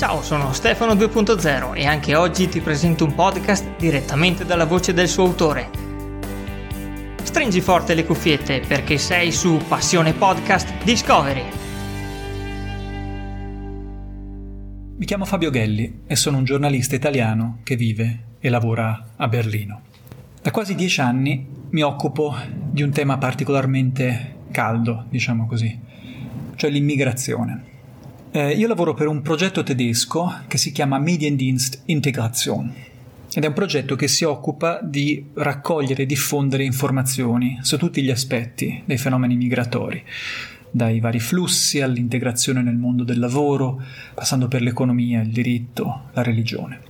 Ciao, sono Stefano 2.0 e anche oggi ti presento un podcast direttamente dalla voce del suo autore. Stringi forte le cuffiette perché sei su Passione Podcast Discovery. Mi chiamo Fabio Ghelli e sono un giornalista italiano che vive e lavora a Berlino. Da quasi dieci anni mi occupo di un tema particolarmente caldo, diciamo così, cioè l'immigrazione. Eh, io lavoro per un progetto tedesco che si chiama Mediendienst Integration ed è un progetto che si occupa di raccogliere e diffondere informazioni su tutti gli aspetti dei fenomeni migratori, dai vari flussi all'integrazione nel mondo del lavoro, passando per l'economia, il diritto, la religione.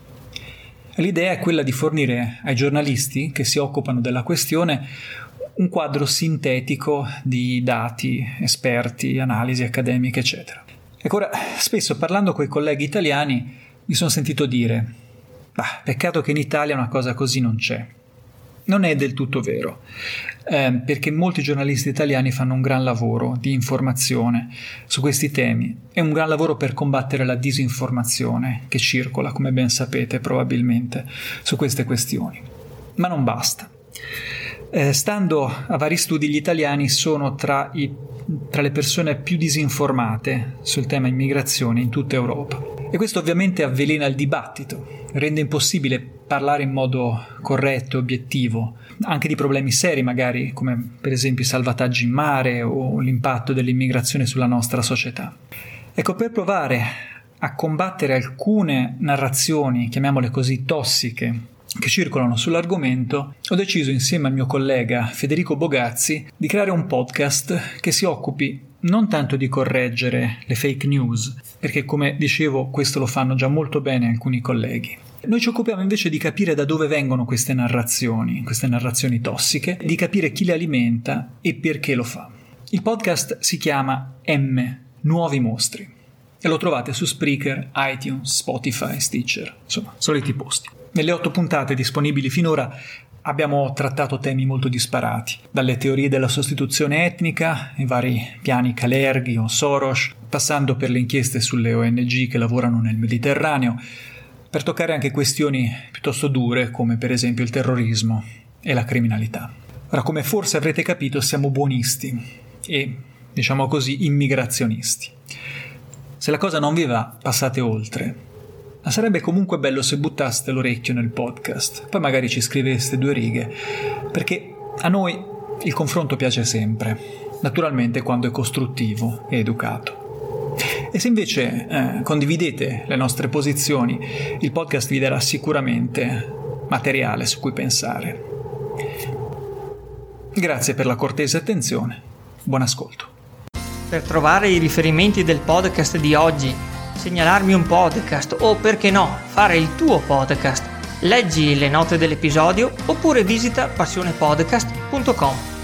L'idea è quella di fornire ai giornalisti che si occupano della questione un quadro sintetico di dati, esperti, analisi accademiche, eccetera. Ecco, ora, spesso parlando con i colleghi italiani mi sono sentito dire, bah, peccato che in Italia una cosa così non c'è. Non è del tutto vero, eh, perché molti giornalisti italiani fanno un gran lavoro di informazione su questi temi e un gran lavoro per combattere la disinformazione che circola, come ben sapete probabilmente, su queste questioni. Ma non basta. Eh, stando a vari studi, gli italiani sono tra i tra le persone più disinformate sul tema immigrazione in tutta Europa. E questo ovviamente avvelena il dibattito, rende impossibile parlare in modo corretto e obiettivo, anche di problemi seri magari, come per esempio i salvataggi in mare o l'impatto dell'immigrazione sulla nostra società. Ecco, per provare a combattere alcune narrazioni, chiamiamole così, tossiche, che circolano sull'argomento, ho deciso insieme al mio collega Federico Bogazzi di creare un podcast che si occupi non tanto di correggere le fake news, perché come dicevo questo lo fanno già molto bene alcuni colleghi. Noi ci occupiamo invece di capire da dove vengono queste narrazioni, queste narrazioni tossiche, di capire chi le alimenta e perché lo fa. Il podcast si chiama M, Nuovi Mostri, e lo trovate su Spreaker, iTunes, Spotify, Stitcher, insomma, soliti posti. Nelle otto puntate disponibili finora abbiamo trattato temi molto disparati, dalle teorie della sostituzione etnica, i vari piani Kalergi o Soros, passando per le inchieste sulle ONG che lavorano nel Mediterraneo, per toccare anche questioni piuttosto dure come per esempio il terrorismo e la criminalità. Ora, come forse avrete capito, siamo buonisti e, diciamo così, immigrazionisti. Se la cosa non vi va, passate oltre ma sarebbe comunque bello se buttaste l'orecchio nel podcast, poi magari ci scriveste due righe, perché a noi il confronto piace sempre, naturalmente quando è costruttivo e educato. E se invece eh, condividete le nostre posizioni, il podcast vi darà sicuramente materiale su cui pensare. Grazie per la cortese attenzione, buon ascolto. Per trovare i riferimenti del podcast di oggi segnalarmi un podcast o perché no, fare il tuo podcast. Leggi le note dell'episodio oppure visita passionepodcast.com.